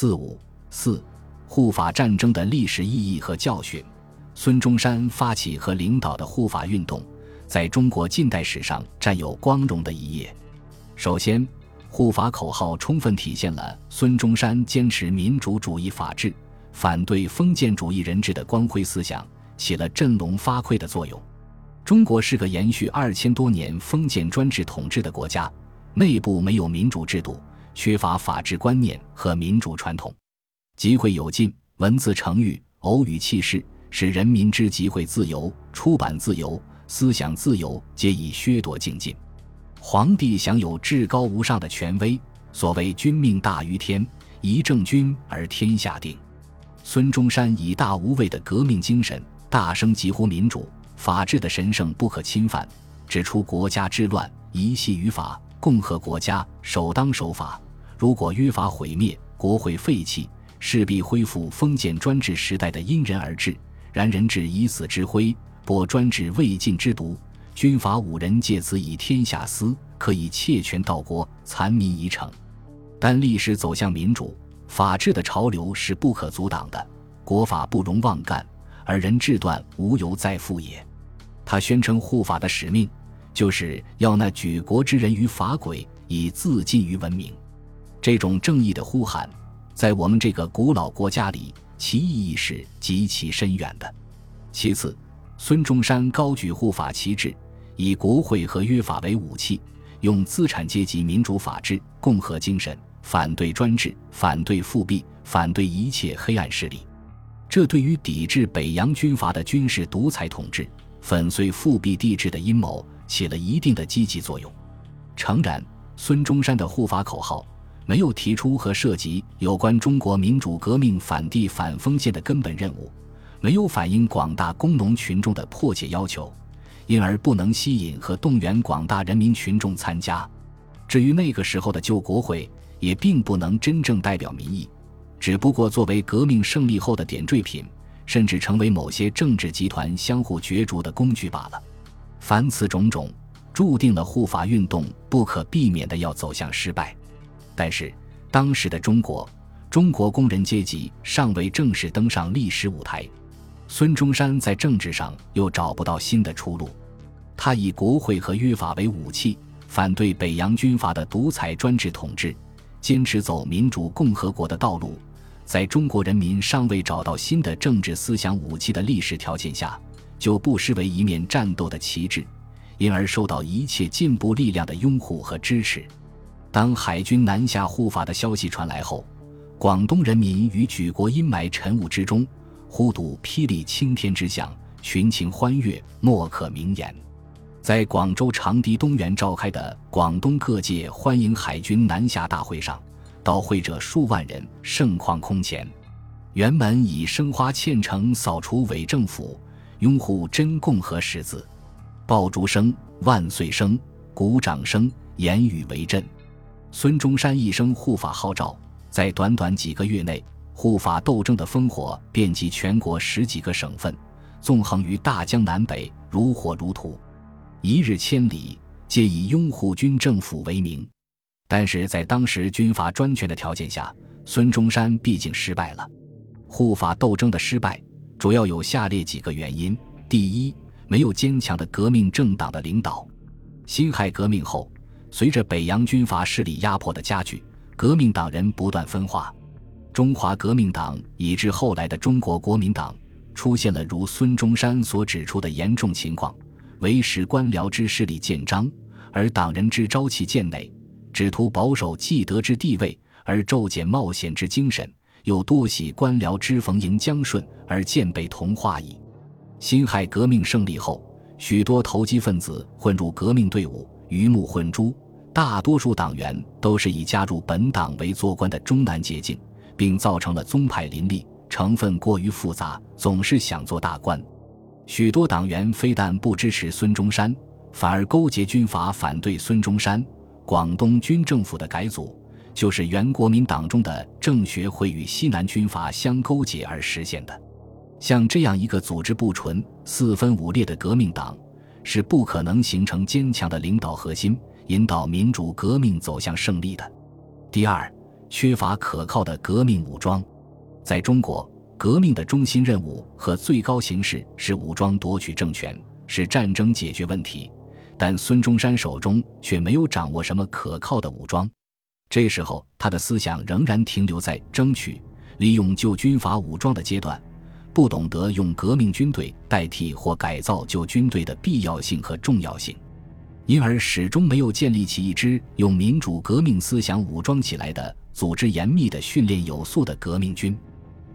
四五四护法战争的历史意义和教训。孙中山发起和领导的护法运动，在中国近代史上占有光荣的一页。首先，护法口号充分体现了孙中山坚持民主主义法治、反对封建主义人治的光辉思想，起了振聋发聩的作用。中国是个延续二千多年封建专制统治的国家，内部没有民主制度，缺乏法治观念和民主传统，集会有禁，文字成语、偶语气势。使人民之集会自由、出版自由、思想自由皆已削夺尽尽。皇帝享有至高无上的权威，所谓“君命大于天，一正君而天下定”。孙中山以大无畏的革命精神，大声疾呼民主、法治的神圣不可侵犯，指出国家之乱一系于法，共和国家首当守法。如果约法毁灭，国会废弃，势必恢复封建专制时代的因人而治。然人治以死之灰，播专制未尽之毒。军阀五人借此以天下私，可以窃权盗国，残民以逞。但历史走向民主、法治的潮流是不可阻挡的，国法不容妄干，而人治断无由再复也。他宣称护法的使命，就是要那举国之人于法轨，以自尽于文明。这种正义的呼喊，在我们这个古老国家里。其意义是极其深远的。其次，孙中山高举护法旗帜，以国会和约法为武器，用资产阶级民主法治、共和精神，反对专制，反对复辟，反对一切黑暗势力。这对于抵制北洋军阀的军事独裁统治、粉碎复辟帝制的阴谋，起了一定的积极作用。诚然，孙中山的护法口号。没有提出和涉及有关中国民主革命反帝反封建的根本任务，没有反映广大工农群众的迫切要求，因而不能吸引和动员广大人民群众参加。至于那个时候的旧国会，也并不能真正代表民意，只不过作为革命胜利后的点缀品，甚至成为某些政治集团相互角逐的工具罢了。凡此种种，注定了护法运动不可避免的要走向失败。但是，当时的中国，中国工人阶级尚未正式登上历史舞台，孙中山在政治上又找不到新的出路。他以国会和约法为武器，反对北洋军阀的独裁专制统治，坚持走民主共和国的道路。在中国人民尚未找到新的政治思想武器的历史条件下，就不失为一面战斗的旗帜，因而受到一切进步力量的拥护和支持。当海军南下护法的消息传来后，广东人民于举国阴霾晨雾之中，忽睹霹雳青天之象，群情欢悦，莫可名言。在广州长堤东园召开的广东各界欢迎海军南下大会上，到会者数万人，盛况空前。辕门以生花嵌成扫除伪政府、拥护真共和十字，爆竹声、万岁声、鼓掌声，言语为震。孙中山一声护法号召，在短短几个月内，护法斗争的烽火遍及全国十几个省份，纵横于大江南北，如火如荼，一日千里，皆以拥护军政府为名。但是在当时军阀专权的条件下，孙中山毕竟失败了。护法斗争的失败，主要有下列几个原因：第一，没有坚强的革命政党的领导。辛亥革命后。随着北洋军阀势力压迫的加剧，革命党人不断分化，中华革命党以至后来的中国国民党，出现了如孙中山所指出的严重情况：为使官僚之势力渐张，而党人之朝气渐馁；只图保守既得之地位，而骤减冒险之精神；又多喜官僚之逢迎将顺，而渐被同化矣。辛亥革命胜利后，许多投机分子混入革命队伍。鱼目混珠，大多数党员都是以加入本党为做官的终南捷径，并造成了宗派林立，成分过于复杂，总是想做大官。许多党员非但不支持孙中山，反而勾结军阀反对孙中山。广东军政府的改组，就是原国民党中的政学会与西南军阀相勾结而实现的。像这样一个组织不纯、四分五裂的革命党。是不可能形成坚强的领导核心，引导民主革命走向胜利的。第二，缺乏可靠的革命武装。在中国，革命的中心任务和最高形式是武装夺取政权，是战争解决问题。但孙中山手中却没有掌握什么可靠的武装。这时候，他的思想仍然停留在争取、利用旧军阀武装的阶段，不懂得用革命军队代替或改造旧军队的必要性和重要性。因而始终没有建立起一支用民主革命思想武装起来的、组织严密的、训练有素的革命军。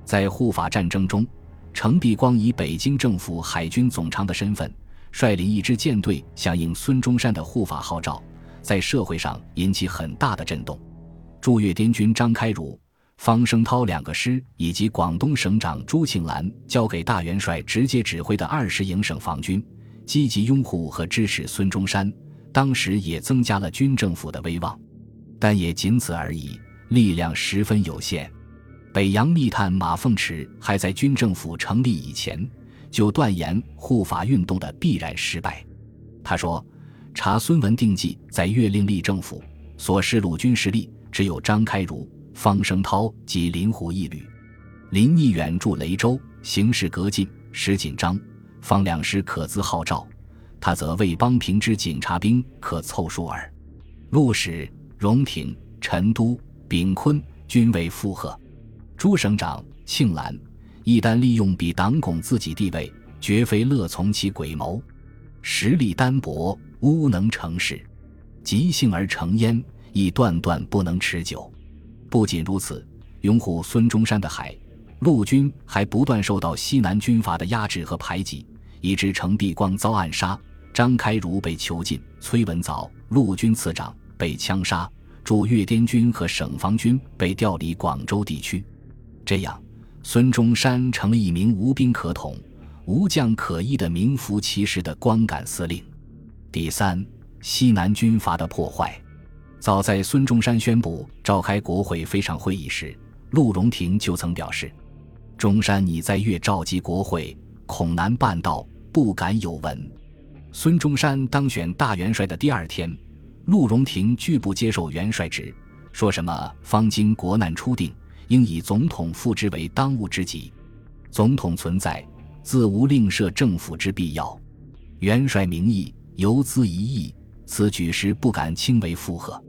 在护法战争中，程璧光以北京政府海军总长的身份，率领一支舰队响应孙中山的护法号召，在社会上引起很大的震动。驻粤滇军张开儒、方声涛两个师以及广东省长朱庆澜交给大元帅直接指挥的二十营省防军，积极拥护和支持孙中山。当时也增加了军政府的威望，但也仅此而已，力量十分有限。北洋密探马凤池还在军政府成立以前就断言护法运动的必然失败。他说：“查孙文定计在粤令立政府所示陆军实力，只有张开儒、方声涛及林虎一旅。林毅远驻雷州，形势革进，时紧张，方两师可资号召。”他则为帮平之警察兵可凑数耳，陆使荣廷、陈都、秉坤均为附和。朱省长庆兰一旦利用比党拱自己地位，绝非乐从其鬼谋。实力单薄，乌能成事；急性而成焉，亦断断不能持久。不仅如此，拥护孙中山的海陆军还不断受到西南军阀的压制和排挤，以致程璧光遭暗杀。张开儒被囚禁，崔文藻陆军次长被枪杀，驻粤滇军和省防军被调离广州地区。这样，孙中山成了一名无兵可统、无将可依的名副其实的光杆司令。第三，西南军阀的破坏。早在孙中山宣布召开国会非常会议时，陆荣廷就曾表示：“中山你在粤召集国会，恐难办到，不敢有闻。”孙中山当选大元帅的第二天，陆荣廷拒不接受元帅职，说什么“方今国难初定，应以总统复之为当务之急。总统存在，自无另设政府之必要。元帅名义犹资一役，此举时不敢轻为附和。”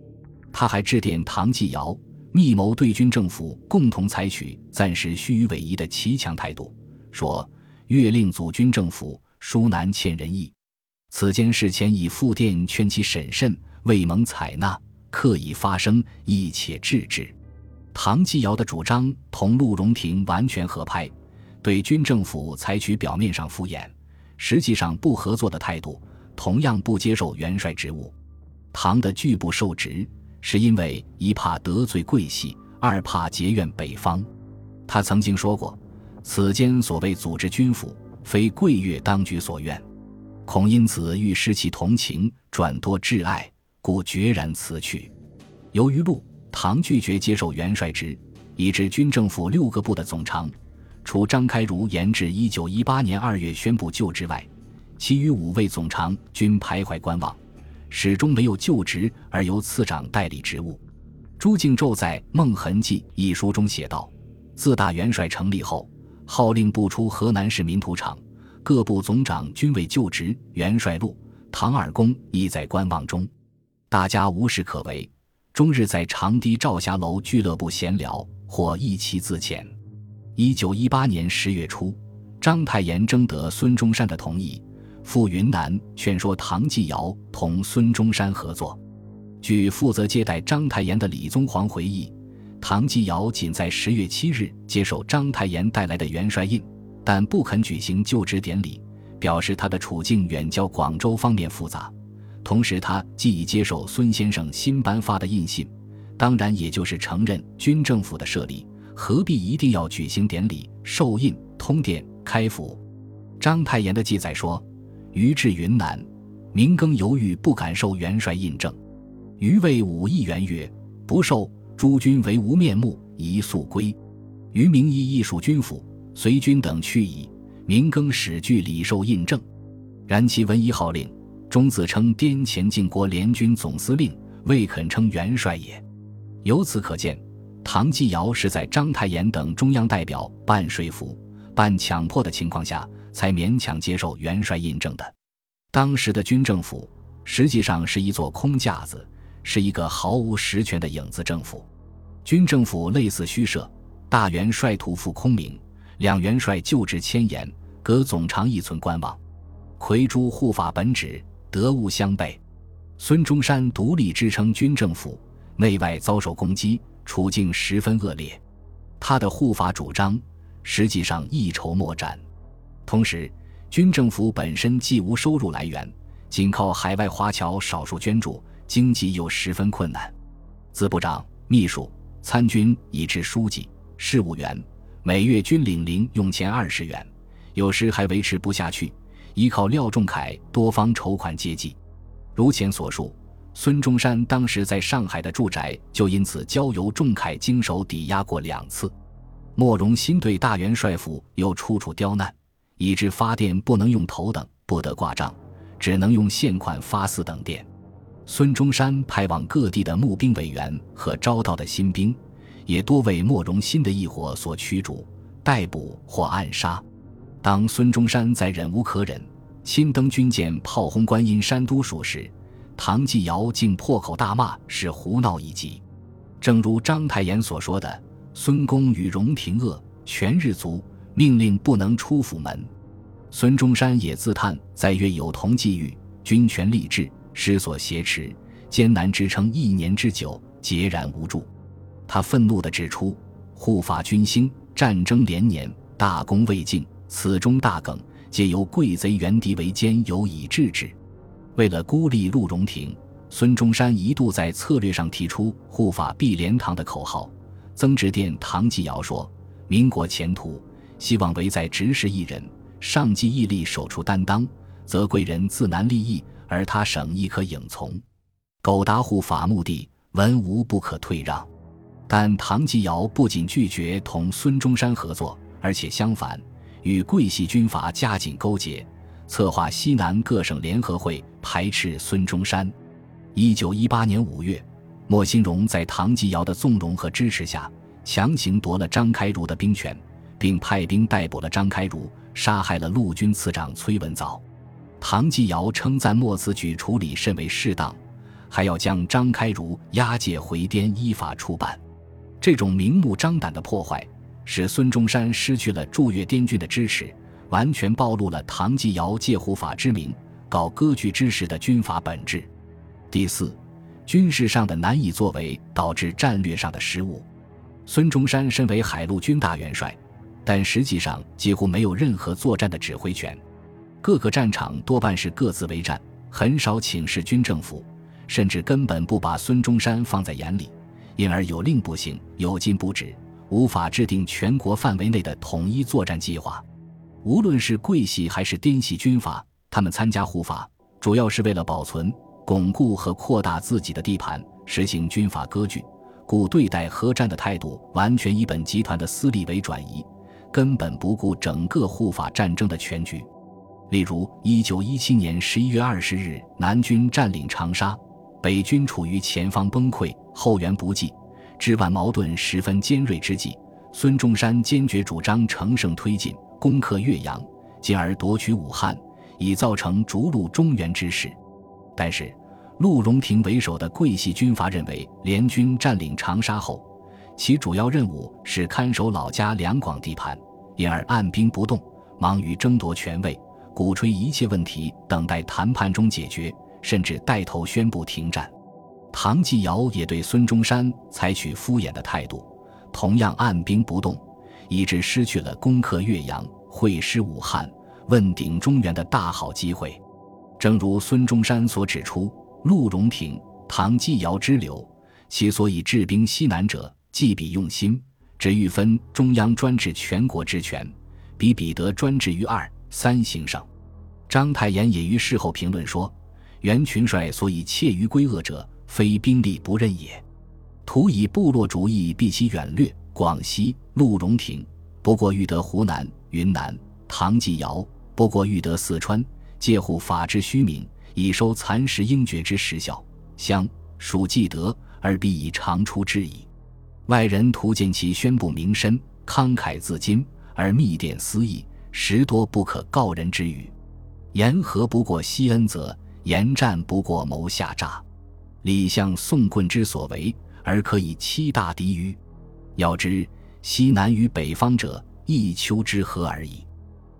他还致电唐继尧，密谋对军政府共同采取暂时虚与委蛇的骑强态度，说：“越令组军政府，殊难欠人意。”此间事前以复电劝其审慎，未蒙采纳，刻意发声，亦且制止。唐继尧的主张同陆荣廷完全合拍，对军政府采取表面上敷衍，实际上不合作的态度，同样不接受元帅职务。唐的拒不受职，是因为一怕得罪贵系，二怕结怨北方。他曾经说过：“此间所谓组织军府，非贵越当局所愿。”恐因此欲失其同情，转多挚爱，故决然辞去。由于陆唐拒绝接受元帅职，以致军政府六个部的总长，除张开儒延至一九一八年二月宣布就职外，其余五位总长均徘徊观望，始终没有就职，而由次长代理职务。朱敬胄在《梦痕记》一书中写道：“自大元帅成立后，号令不出河南市民土场。”各部总长均未就职，元帅路、唐二公亦在观望中，大家无事可为，终日在长堤照霞楼俱乐部闲聊，或一齐自遣。一九一八年十月初，章太炎征得孙中山的同意，赴云南劝说唐继尧同孙中山合作。据负责接待章太炎的李宗煌回忆，唐继尧仅在十月七日接受章太炎带来的元帅印。但不肯举行就职典礼，表示他的处境远较广州方面复杂。同时，他既已接受孙先生新颁发的印信，当然也就是承认军政府的设立，何必一定要举行典礼、授印、通电、开府？章太炎的记载说：“于至云南，明更犹豫不敢受元帅印证。于谓武义元曰：‘不受，诸君为无面目，宜速归。’于明义亦属军府。”随军等去矣。明更始具礼受印证，然其文一号令，终自称滇黔靖国联军总司令，未肯称元帅也。由此可见，唐继尧是在章太炎等中央代表半说服、半强迫的情况下，才勉强接受元帅印证的。当时的军政府实际上是一座空架子，是一个毫无实权的影子政府。军政府类似虚设，大元帅徒负空名，两元帅就职千言，隔总长亦存观望。魁诸护法本旨，得物相悖。孙中山独立支撑军政府，内外遭受攻击，处境十分恶劣。他的护法主张实际上一筹莫展。同时，军政府本身既无收入来源，仅靠海外华侨少数捐助，经济又十分困难。自部长、秘书。参军以至书记、事务员，每月均领零用钱二十元，有时还维持不下去，依靠廖仲恺多方筹款接济。如前所述，孙中山当时在上海的住宅就因此交由仲恺经手抵押过两次。莫荣新对大元帅府又处处刁难，以致发电不能用头等，不得挂账，只能用现款发四等电。孙中山派往各地的募兵委员和招到的新兵，也多为莫荣新的异伙所驱逐、逮捕或暗杀。当孙中山在忍无可忍，亲登军舰炮轰观音山都署时，唐继尧竟破口大骂是胡闹一集。正如章太炎所说的：“孙公与荣廷恶，全日足，命令不能出府门。”孙中山也自叹在粤有同际遇，军权立志。失所挟持，艰难支撑一年之久，孑然无助。他愤怒地指出：“护法军兴，战争连年，大功未尽，此中大梗，皆由贵贼援敌为奸，有以制之。”为了孤立陆荣廷，孙中山一度在策略上提出“护法必连堂”的口号。曾直电唐继尧说：“民国前途，希望唯在执事一人，上计毅力，守出担当，则贵人自难立益。”而他省亦可影从，苟达护法目的，文无不可退让。但唐继尧不仅拒绝同孙中山合作，而且相反，与桂系军阀加紧勾结，策划西南各省联合会排斥孙中山。一九一八年五月，莫兴荣在唐继尧的纵容和支持下，强行夺了张开儒的兵权，并派兵逮捕了张开儒，杀害了陆军次长崔文藻。唐继尧称赞莫此举处理甚为适当，还要将张开儒押解回滇依法处办。这种明目张胆的破坏，使孙中山失去了驻粤滇军的支持，完全暴露了唐继尧借护法之名搞割据之实的军阀本质。第四，军事上的难以作为导致战略上的失误。孙中山身为海陆军大元帅，但实际上几乎没有任何作战的指挥权。各个战场多半是各自为战，很少请示军政府，甚至根本不把孙中山放在眼里，因而有令不行，有禁不止，无法制定全国范围内的统一作战计划。无论是桂系还是滇系军阀，他们参加护法，主要是为了保存、巩固和扩大自己的地盘，实行军阀割据，故对待核战的态度完全以本集团的私利为转移，根本不顾整个护法战争的全局。例如，一九一七年十一月二十日，南军占领长沙，北军处于前方崩溃、后援不济、支万矛盾十分尖锐之际，孙中山坚决主张乘胜推进，攻克岳阳，进而夺取武汉，以造成逐鹿中原之势。但是，陆荣廷为首的桂系军阀认为，联军占领长沙后，其主要任务是看守老家两广地盘，因而按兵不动，忙于争夺权位。鼓吹一切问题等待谈判中解决，甚至带头宣布停战。唐继尧也对孙中山采取敷衍的态度，同样按兵不动，以致失去了攻克岳阳、会师武汉、问鼎中原的大好机会。正如孙中山所指出：“陆荣廷、唐继尧之流，其所以治兵西南者，既彼用心，只欲分中央专制全国之权，比彼得专制于二。”三行上，章太炎也于事后评论说：“袁群帅所以怯于归恶者，非兵力不任也，图以部落主义避其远略。广西陆荣廷不过欲得湖南、云南；唐继尧不过欲得四川，借护法之虚名，以收蚕食英爵之实效。相属既得，而必以长出之矣。外人图见其宣布名身，慷慨自矜，而密电私议，实多不可告人之语。言和不过惜恩泽，言战不过谋下诈。李相宋棍之所为，而可以欺大敌于？要知西南与北方者，一丘之貉而已。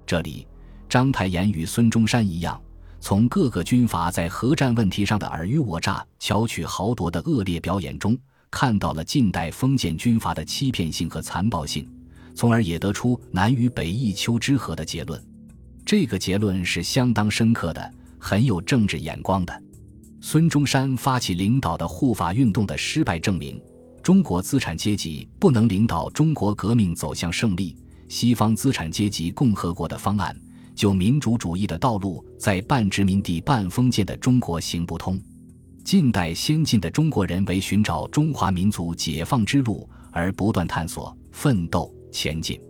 这里，章太炎与孙中山一样，从各个军阀在核战问题上的尔虞我诈、巧取豪夺的恶劣表演中，看到了近代封建军阀的欺骗性和残暴性，从而也得出南与北一丘之貉的结论。这个结论是相当深刻的，很有政治眼光的。孙中山发起领导的护法运动的失败，证明中国资产阶级不能领导中国革命走向胜利。西方资产阶级共和国的方案，就民主主义的道路，在半殖民地半封建的中国行不通。近代先进的中国人为寻找中华民族解放之路而不断探索、奋斗、前进。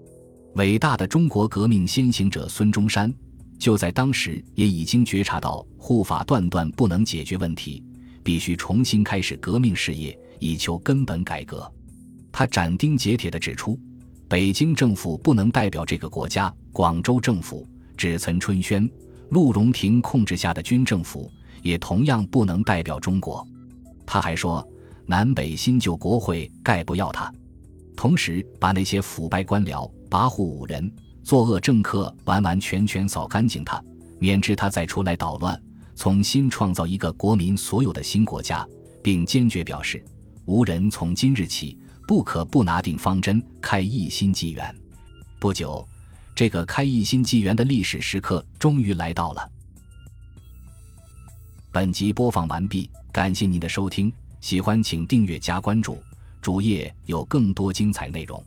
伟大的中国革命先行者孙中山。就在当时，也已经觉察到护法断断不能解决问题，必须重新开始革命事业，以求根本改革。他斩钉截铁地指出，北京政府不能代表这个国家，广州政府、指岑春轩、陆荣廷控制下的军政府也同样不能代表中国。他还说，南北新旧国会概不要他，同时把那些腐败官僚、跋扈武人。作恶政客完完全全扫干净他，免至他再出来捣乱，重新创造一个国民所有的新国家，并坚决表示，无人从今日起不可不拿定方针，开一新纪元。不久，这个开一新纪元的历史时刻终于来到了。本集播放完毕，感谢您的收听，喜欢请订阅加关注，主页有更多精彩内容。